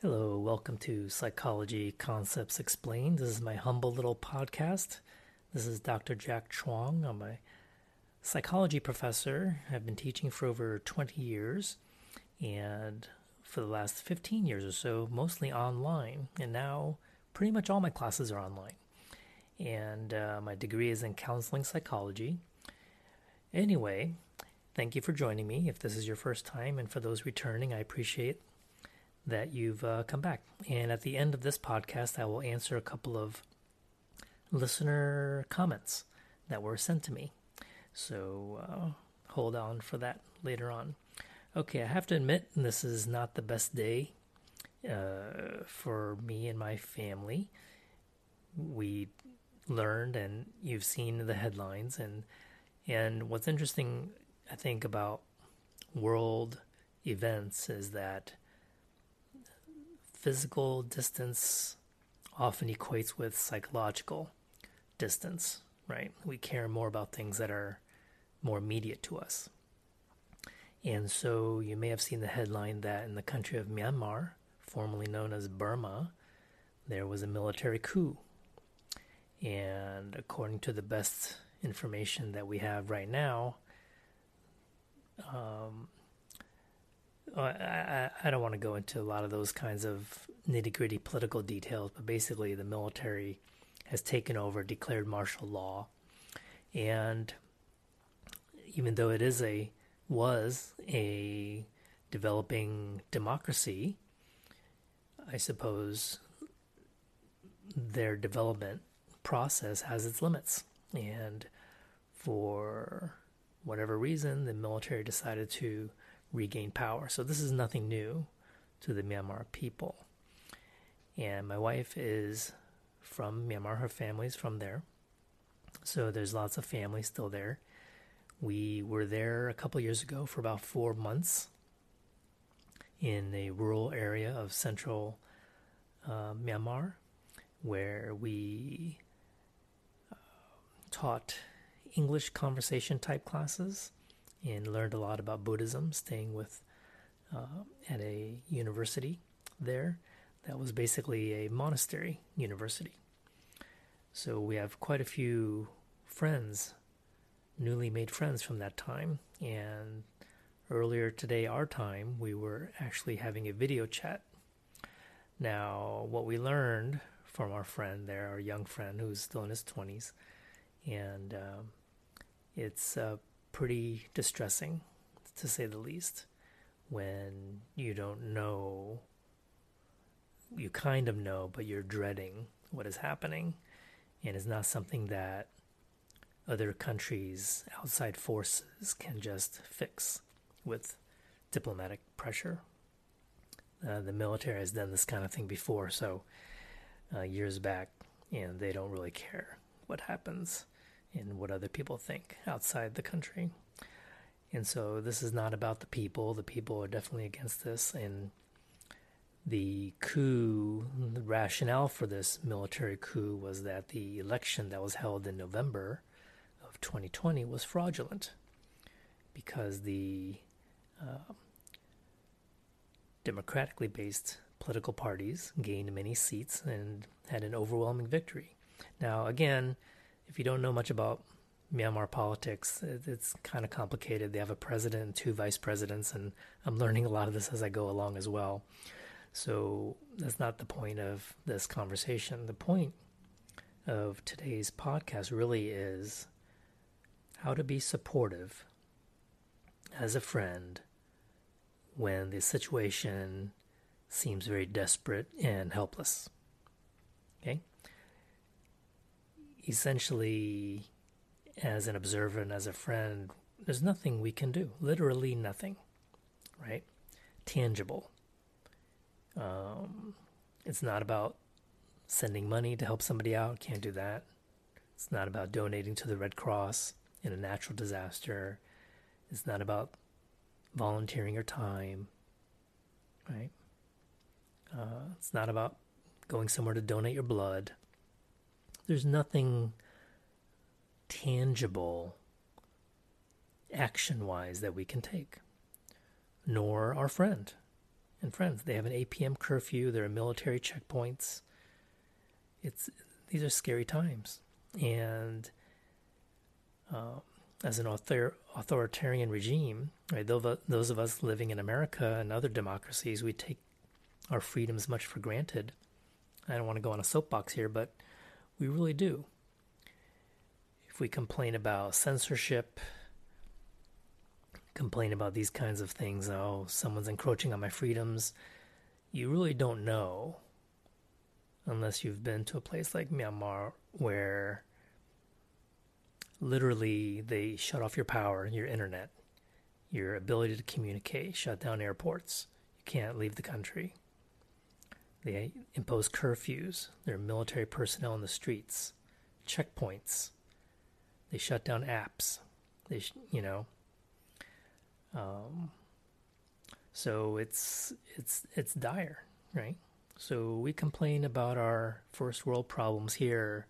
Hello, welcome to Psychology Concepts Explained. This is my humble little podcast. This is Dr. Jack Chuang. I'm a psychology professor. I've been teaching for over 20 years and for the last 15 years or so, mostly online. And now pretty much all my classes are online. And uh, my degree is in counseling psychology. Anyway, thank you for joining me. If this is your first time, and for those returning, I appreciate that you've uh, come back. And at the end of this podcast, I will answer a couple of listener comments that were sent to me. So uh, hold on for that later on. Okay, I have to admit, this is not the best day uh, for me and my family. We learned, and you've seen the headlines, and and what's interesting, I think, about world events is that physical distance often equates with psychological distance, right? We care more about things that are more immediate to us. And so you may have seen the headline that in the country of Myanmar, formerly known as Burma, there was a military coup. And according to the best information that we have right now, um, I, I don't want to go into a lot of those kinds of nitty gritty political details, but basically, the military has taken over, declared martial law, and even though it is a was a developing democracy, I suppose their development process has its limits, and for whatever reason, the military decided to regain power. So this is nothing new to the Myanmar people. And my wife is from Myanmar, her family's from there. So there's lots of family still there. We were there a couple years ago for about four months in a rural area of central uh, Myanmar where we uh, taught English conversation type classes and learned a lot about Buddhism, staying with uh, at a university there that was basically a monastery university. So we have quite a few friends, newly made friends from that time. And earlier today, our time, we were actually having a video chat. Now, what we learned from our friend there, our young friend who's still in his 20s, and um, it's uh, pretty distressing, to say the least, when you don't know. You kind of know, but you're dreading what is happening, and it's not something that other countries, outside forces, can just fix with diplomatic pressure. Uh, the military has done this kind of thing before, so uh, years back, and they don't really care what happens in what other people think outside the country. And so this is not about the people. The people are definitely against this. And the coup, the rationale for this military coup was that the election that was held in November of 2020 was fraudulent because the uh, democratically based political parties gained many seats and had an overwhelming victory. Now, again, if you don't know much about Myanmar politics, it's kind of complicated. They have a president and two vice presidents, and I'm learning a lot of this as I go along as well. So that's not the point of this conversation. The point of today's podcast really is how to be supportive as a friend when the situation seems very desperate and helpless. Okay? Essentially, as an observer and as a friend, there's nothing we can do. Literally nothing, right? Tangible. Um, it's not about sending money to help somebody out. Can't do that. It's not about donating to the Red Cross in a natural disaster. It's not about volunteering your time, right? Uh, it's not about going somewhere to donate your blood there's nothing tangible action wise that we can take, nor our friend. And friends, they have an 8 p.m. curfew. There are military checkpoints. It's these are scary times, and uh, as an author, authoritarian regime, right? Those of us living in America and other democracies, we take our freedoms much for granted. I don't want to go on a soapbox here, but we really do. If we complain about censorship, complain about these kinds of things, oh, someone's encroaching on my freedoms, you really don't know unless you've been to a place like Myanmar where literally they shut off your power, your internet, your ability to communicate, shut down airports. You can't leave the country. They impose curfews. There are military personnel in the streets, checkpoints. They shut down apps. They, you know, um, so it's it's it's dire, right? So we complain about our first world problems here,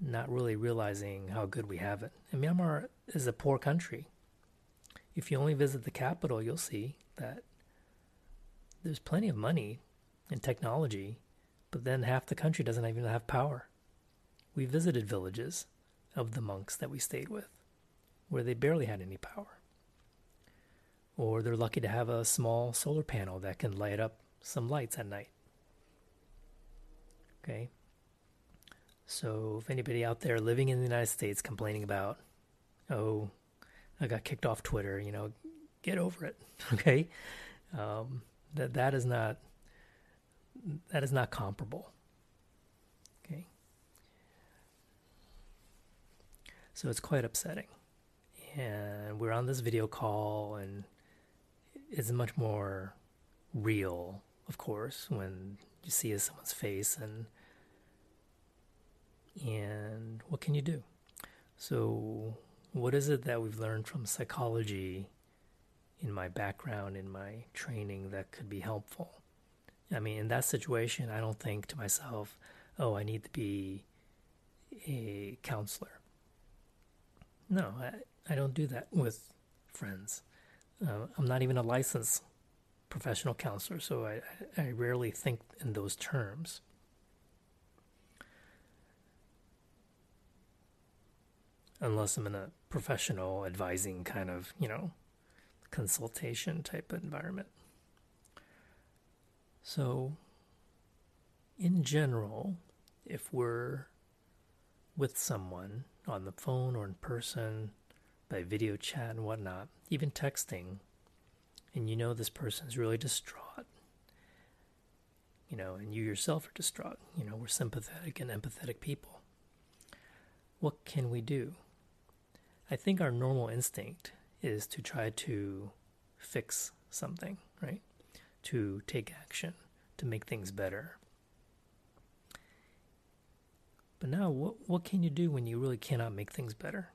not really realizing how good we have it. And Myanmar is a poor country. If you only visit the capital, you'll see that there's plenty of money and technology, but then half the country doesn't even have power. We visited villages of the monks that we stayed with where they barely had any power or they're lucky to have a small solar panel that can light up some lights at night. Okay. So if anybody out there living in the United States complaining about, oh, I got kicked off Twitter, you know, get over it. Okay. Um, that that is not that is not comparable. Okay. So it's quite upsetting. And we're on this video call and it's much more real, of course, when you see someone's face and and what can you do? So, what is it that we've learned from psychology in my background, in my training, that could be helpful? I mean, in that situation, I don't think to myself, oh, I need to be a counselor. No, I, I don't do that with friends. Uh, I'm not even a licensed professional counselor, so I, I rarely think in those terms. Unless I'm in a professional advising kind of, you know, consultation type environment. So, in general, if we're with someone on the phone or in person, by video chat and whatnot, even texting, and you know this person's really distraught, you know, and you yourself are distraught, you know, we're sympathetic and empathetic people. What can we do? I think our normal instinct is to try to fix something, right? To take action, to make things better. But now, what, what can you do when you really cannot make things better?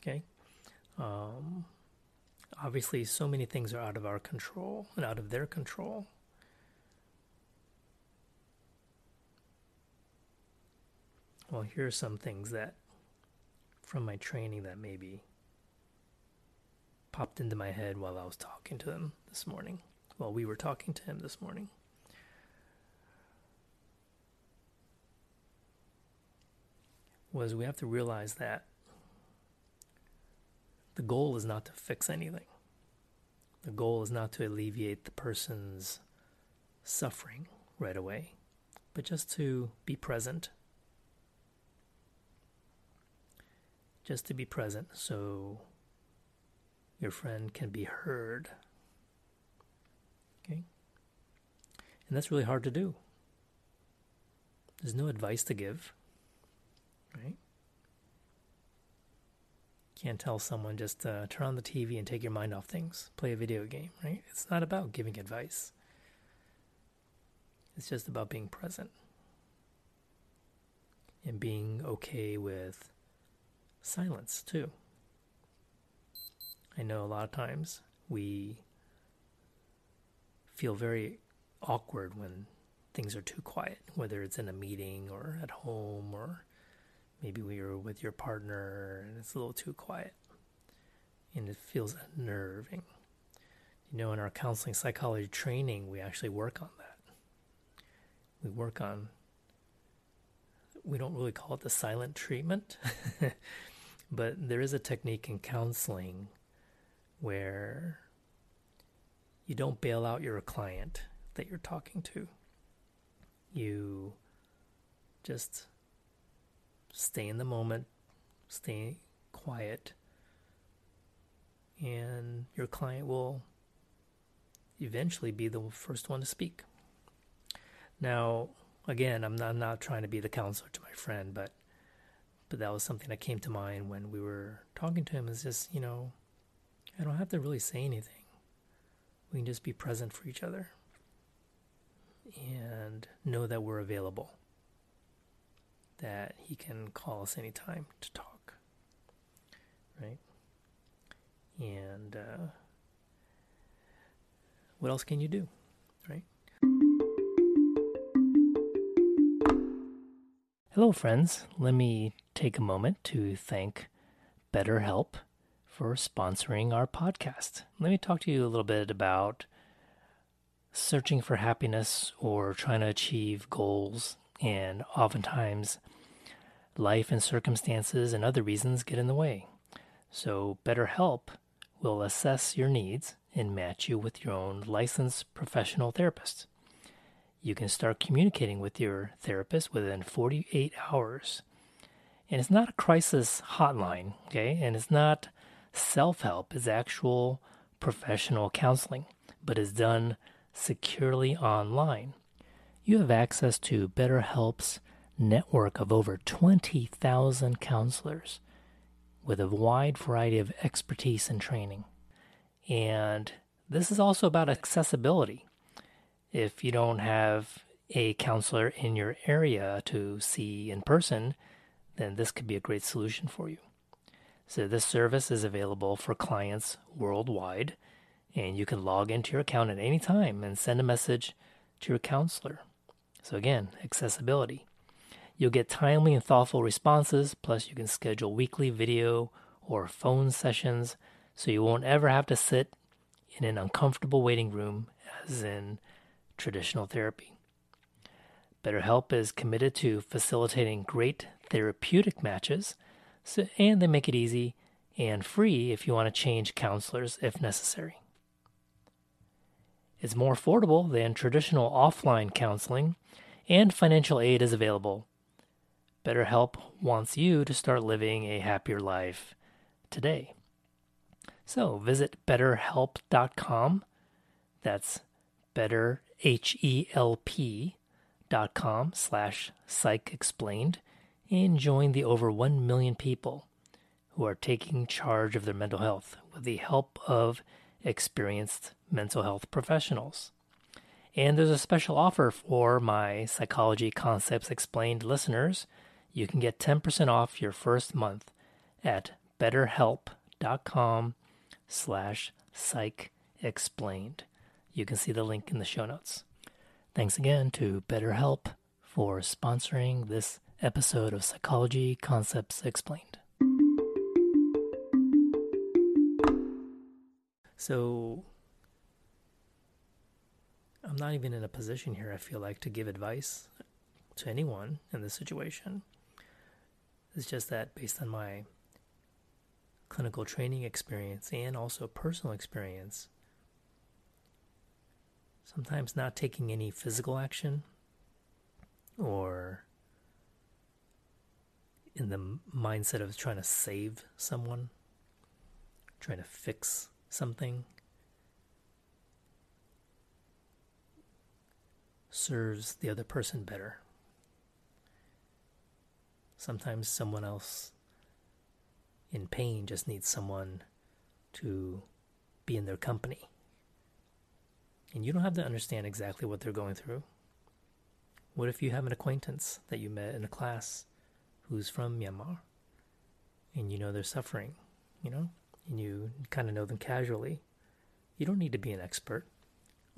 Okay? Um, obviously, so many things are out of our control and out of their control. Well, here are some things that from my training that maybe popped into my head while I was talking to them this morning. While we were talking to him this morning. Was we have to realize that the goal is not to fix anything. The goal is not to alleviate the person's suffering right away, but just to be present. Just to be present so your friend can be heard. Okay? And that's really hard to do. There's no advice to give, right? Can't tell someone just uh, turn on the TV and take your mind off things, play a video game, right? It's not about giving advice. It's just about being present and being okay with silence too. I know a lot of times we feel very awkward when things are too quiet, whether it's in a meeting or at home or maybe you're with your partner and it's a little too quiet and it feels unnerving. You know, in our counseling psychology training, we actually work on that. We work on, we don't really call it the silent treatment, but there is a technique in counseling where you don't bail out your client that you're talking to. You just stay in the moment, stay quiet, and your client will eventually be the first one to speak. Now, again, I'm not, I'm not trying to be the counselor to my friend, but but that was something that came to mind when we were talking to him. Is just you know, I don't have to really say anything. We can just be present for each other and know that we're available. That he can call us anytime to talk. Right? And uh, what else can you do? Right? Hello, friends. Let me take a moment to thank BetterHelp for sponsoring our podcast. Let me talk to you a little bit about searching for happiness or trying to achieve goals, and oftentimes life and circumstances and other reasons get in the way. So, BetterHelp will assess your needs and match you with your own licensed professional therapist. You can start communicating with your therapist within 48 hours. And it's not a crisis hotline, okay? And it's not self help, it's actual professional counseling, but is done securely online. You have access to BetterHelp's network of over 20,000 counselors with a wide variety of expertise and training. And this is also about accessibility. If you don't have a counselor in your area to see in person, then this could be a great solution for you. So, this service is available for clients worldwide, and you can log into your account at any time and send a message to your counselor. So, again, accessibility. You'll get timely and thoughtful responses, plus, you can schedule weekly video or phone sessions so you won't ever have to sit in an uncomfortable waiting room as in traditional therapy. BetterHelp is committed to facilitating great therapeutic matches, so, and they make it easy and free if you want to change counselors if necessary. It's more affordable than traditional offline counseling, and financial aid is available. BetterHelp wants you to start living a happier life today. So visit betterhelp.com. That's betterhelp.com slash psych explained and join the over 1 million people who are taking charge of their mental health with the help of experienced mental health professionals. And there's a special offer for my Psychology Concepts Explained listeners. You can get 10% off your first month at betterhelp.com slash psych explained. You can see the link in the show notes. Thanks again to BetterHelp for sponsoring this episode of Psychology Concepts Explained. So, I'm not even in a position here, I feel like, to give advice to anyone in this situation. It's just that based on my clinical training experience and also personal experience, sometimes not taking any physical action or in the mindset of trying to save someone, trying to fix something, serves the other person better. Sometimes someone else in pain just needs someone to be in their company. And you don't have to understand exactly what they're going through. What if you have an acquaintance that you met in a class who's from Myanmar and you know they're suffering, you know, and you kind of know them casually? You don't need to be an expert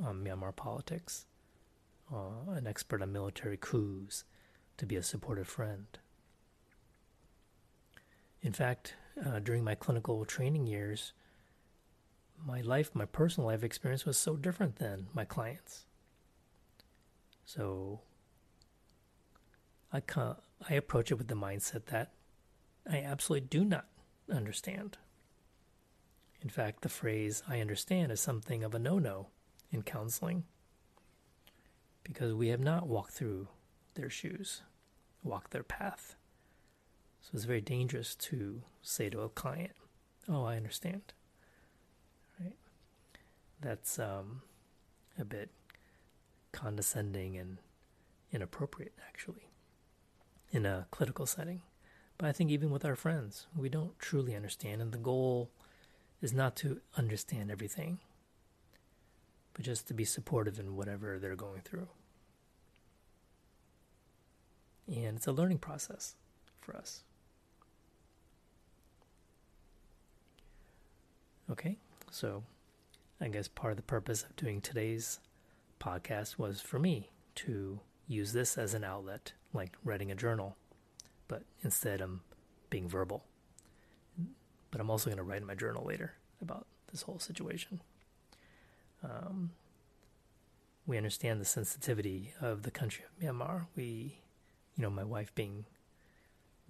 on Myanmar politics, uh, an expert on military coups to be a supportive friend. In fact, uh, during my clinical training years, my life, my personal life experience was so different than my clients. So I I approach it with the mindset that I absolutely do not understand. In fact, the phrase I understand is something of a no no in counseling because we have not walked through their shoes, walked their path. So it's very dangerous to say to a client, Oh, I understand. Right? That's um, a bit condescending and inappropriate, actually, in a clinical setting. But I think even with our friends, we don't truly understand, and the goal is not to understand everything, but just to be supportive in whatever they're going through. And it's a learning process for us. Okay, so I guess part of the purpose of doing today's podcast was for me to use this as an outlet, like writing a journal, but instead I'm being verbal. But I'm also going to write in my journal later about this whole situation. Um, we understand the sensitivity of the country of Myanmar. We, you know, my wife being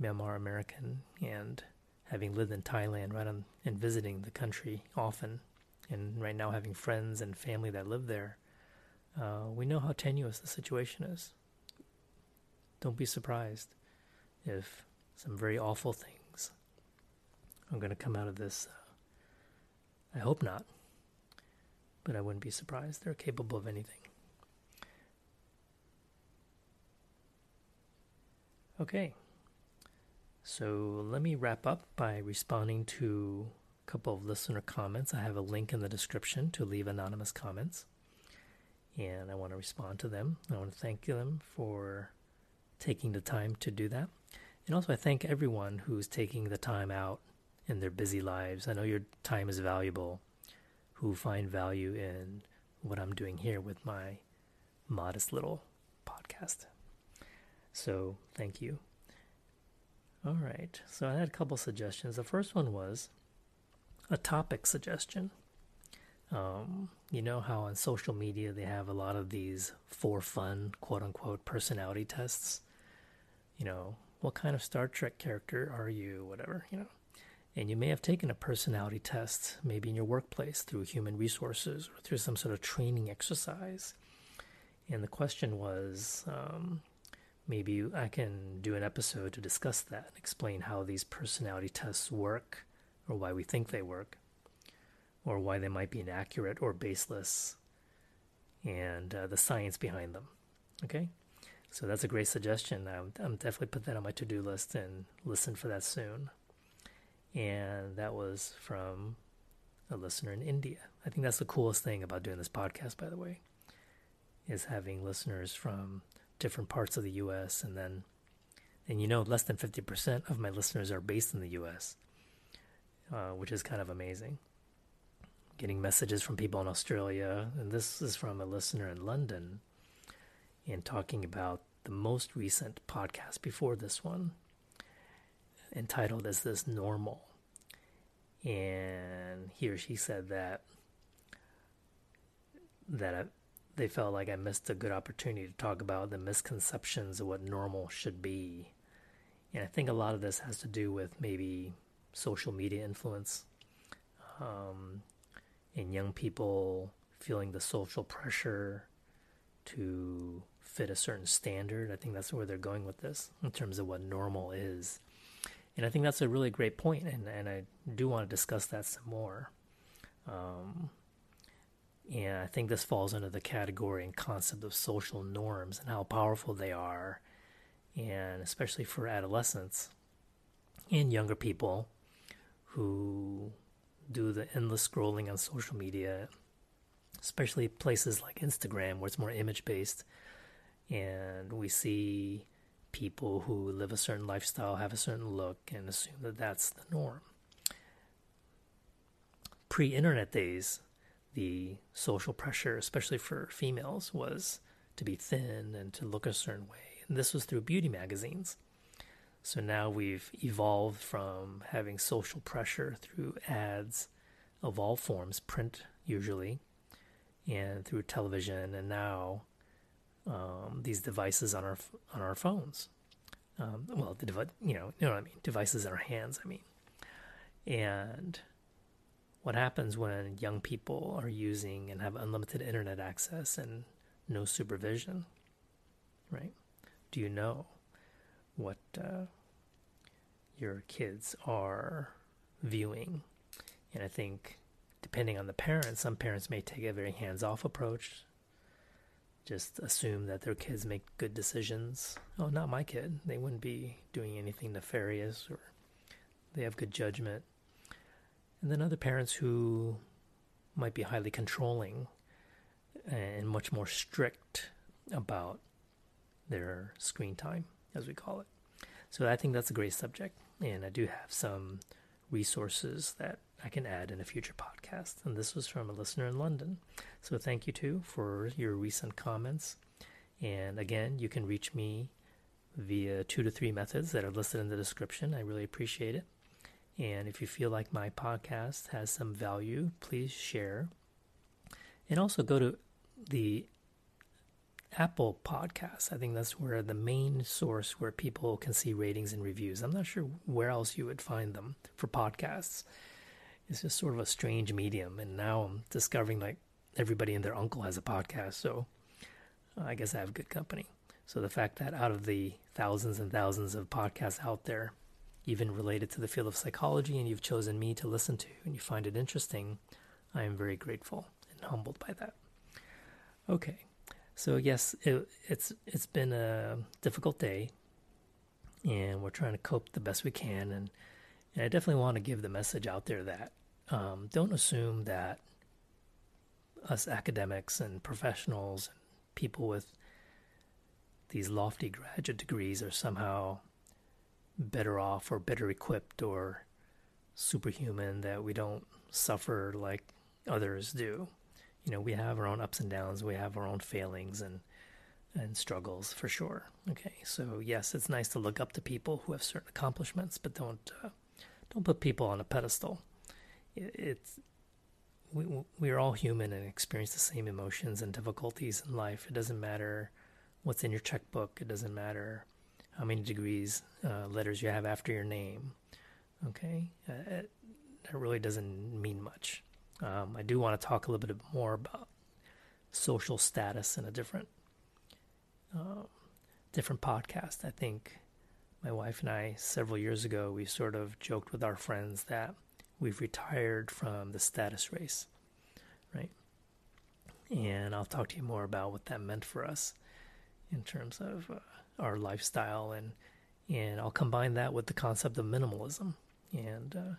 Myanmar American and having lived in Thailand right on and visiting the country often, and right now having friends and family that live there, uh, we know how tenuous the situation is. Don't be surprised if some very awful things are going to come out of this. Uh, I hope not, but I wouldn't be surprised. They're capable of anything. Okay, so let me wrap up by responding to a couple of listener comments. I have a link in the description to leave anonymous comments and I want to respond to them. I want to thank them for taking the time to do that. And also, I thank everyone who's taking the time out in their busy lives. I know your time is valuable, who find value in what I'm doing here with my modest little podcast. So, thank you. All right, so I had a couple suggestions. The first one was a topic suggestion. Um, you know how on social media they have a lot of these for fun, quote unquote, personality tests? You know, what kind of Star Trek character are you? Whatever, you know. And you may have taken a personality test, maybe in your workplace through human resources or through some sort of training exercise. And the question was um, maybe I can do an episode to discuss that, and explain how these personality tests work or why we think they work or why they might be inaccurate or baseless, and uh, the science behind them. Okay, so that's a great suggestion. I'm, I'm definitely put that on my to do list and listen for that soon. And that was from a listener in India. I think that's the coolest thing about doing this podcast, by the way, is having listeners from different parts of the U.S. and then, and you know, less than 50% of my listeners are based in the U.S., uh, which is kind of amazing getting messages from people in Australia, and this is from a listener in London, and talking about the most recent podcast before this one, entitled Is This Normal? And he or she said that that I, they felt like I missed a good opportunity to talk about the misconceptions of what normal should be. And I think a lot of this has to do with maybe social media influence, um, and young people feeling the social pressure to fit a certain standard. I think that's where they're going with this in terms of what normal is. And I think that's a really great point, and, and I do want to discuss that some more. Um, and I think this falls under the category and concept of social norms and how powerful they are, and especially for adolescents and younger people who do the endless scrolling on social media, especially places like Instagram where it's more image based. And we see people who live a certain lifestyle, have a certain look, and assume that that's the norm. Pre internet days, the social pressure, especially for females, was to be thin and to look a certain way. And this was through beauty magazines. So now we've evolved from having social pressure through ads of all forms, print usually, and through television, and now um, these devices on our on our phones. Um, well, the devi- you know you know what I mean, devices in our hands. I mean, and what happens when young people are using and have unlimited internet access and no supervision, right? Do you know what uh, your kids are viewing? And I think, depending on the parents, some parents may take a very hands off approach, just assume that their kids make good decisions. Oh, not my kid. They wouldn't be doing anything nefarious or they have good judgment. And then other parents who might be highly controlling and much more strict about their screen time, as we call it. So I think that's a great subject. And I do have some resources that I can add in a future podcast. And this was from a listener in London. So thank you too for your recent comments. And again, you can reach me via two to three methods that are listed in the description. I really appreciate it. And if you feel like my podcast has some value, please share. And also go to the Apple Podcasts. I think that's where the main source where people can see ratings and reviews. I'm not sure where else you would find them for podcasts. It's just sort of a strange medium. And now I'm discovering like everybody and their uncle has a podcast. So I guess I have good company. So the fact that out of the thousands and thousands of podcasts out there, even related to the field of psychology, and you've chosen me to listen to and you find it interesting, I am very grateful and humbled by that. Okay, so yes, it, it's it's been a difficult day, and we're trying to cope the best we can, and, and I definitely want to give the message out there that um, don't assume that us academics and professionals and people with these lofty graduate degrees are somehow better off or better equipped or superhuman that we don't suffer like others do. You know, we have our own ups and downs, we have our own failings and and struggles for sure. Okay, so yes, it's nice to look up to people who have certain accomplishments, but don't uh, don't put people on a pedestal. It's we we are all human and experience the same emotions and difficulties in life. It doesn't matter what's in your checkbook. It doesn't matter how many degrees, uh, letters you have after your name. Okay, uh, that really doesn't mean much. Um, I do want to talk a little bit more about social status in a different, uh, different podcast. I think my wife and I several years ago we sort of joked with our friends that we've retired from the status race, right? And I'll talk to you more about what that meant for us in terms of uh, our lifestyle and and I'll combine that with the concept of minimalism and uh,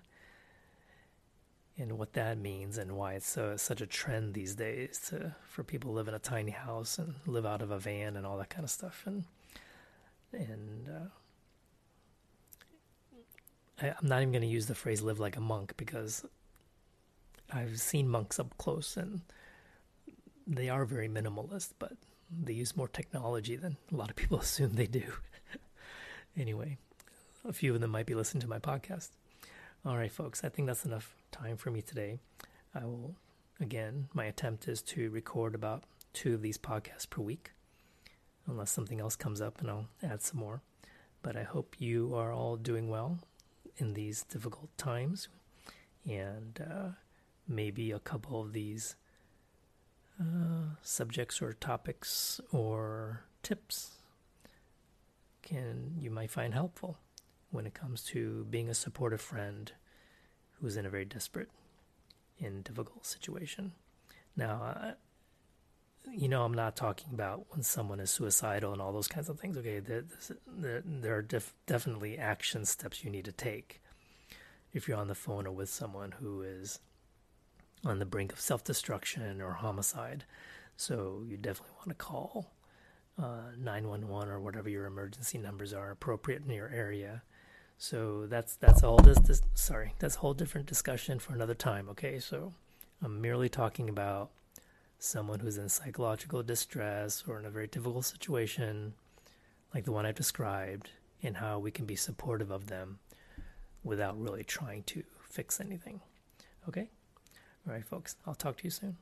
and what that means and why it's so, such a trend these days to for people to live in a tiny house and live out of a van and all that kind of stuff and and uh, I, I'm not even going to use the phrase "live like a monk" because I've seen monks up close and they are very minimalist, but they use more technology than a lot of people assume they do. anyway, a few of them might be listening to my podcast. All right, folks, I think that's enough time for me today. I will, again, my attempt is to record about two of these podcasts per week, unless something else comes up and I'll add some more. But I hope you are all doing well in these difficult times, and uh, maybe a couple of these uh, subjects or topics or tips can you might find helpful when it comes to being a supportive friend who's in a very desperate and difficult situation. Now, you know, I'm not talking about when someone is suicidal and all those kinds of things. Okay, there, there, are def- definitely action steps you need to take if you're on the phone or with someone who is on the brink of self destruction or homicide. So you definitely want to call uh, 911 or whatever your emergency numbers are appropriate in your area. So that's that's all this, this sorry that's a whole different discussion for another time. Okay, so I'm merely talking about someone who's in psychological distress or in a very difficult situation, like the one I've described, and how we can be supportive of them without really trying to fix anything. Okay. All right, folks, I'll talk to you soon.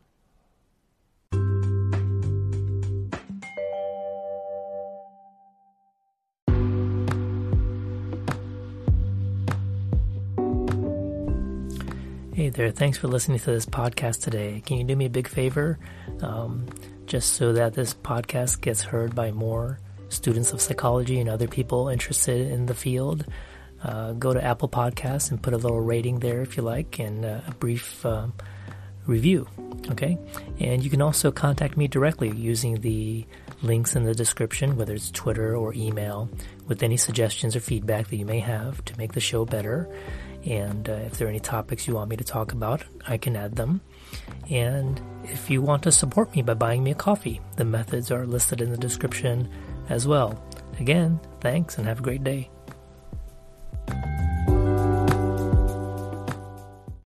Hey there, thanks for listening to this podcast today. Can you do me a big favor? Um, just so that this podcast gets heard by more students of psychology and other people interested in the field, uh, go to Apple Podcasts and put a little rating there if you like and uh, a brief um, review. Okay? And you can also contact me directly using the links in the description, whether it's Twitter or email, with any suggestions or feedback that you may have to make the show better. And uh, if there are any topics you want me to talk about, I can add them. And if you want to support me by buying me a coffee, the methods are listed in the description as well. Again, thanks and have a great day.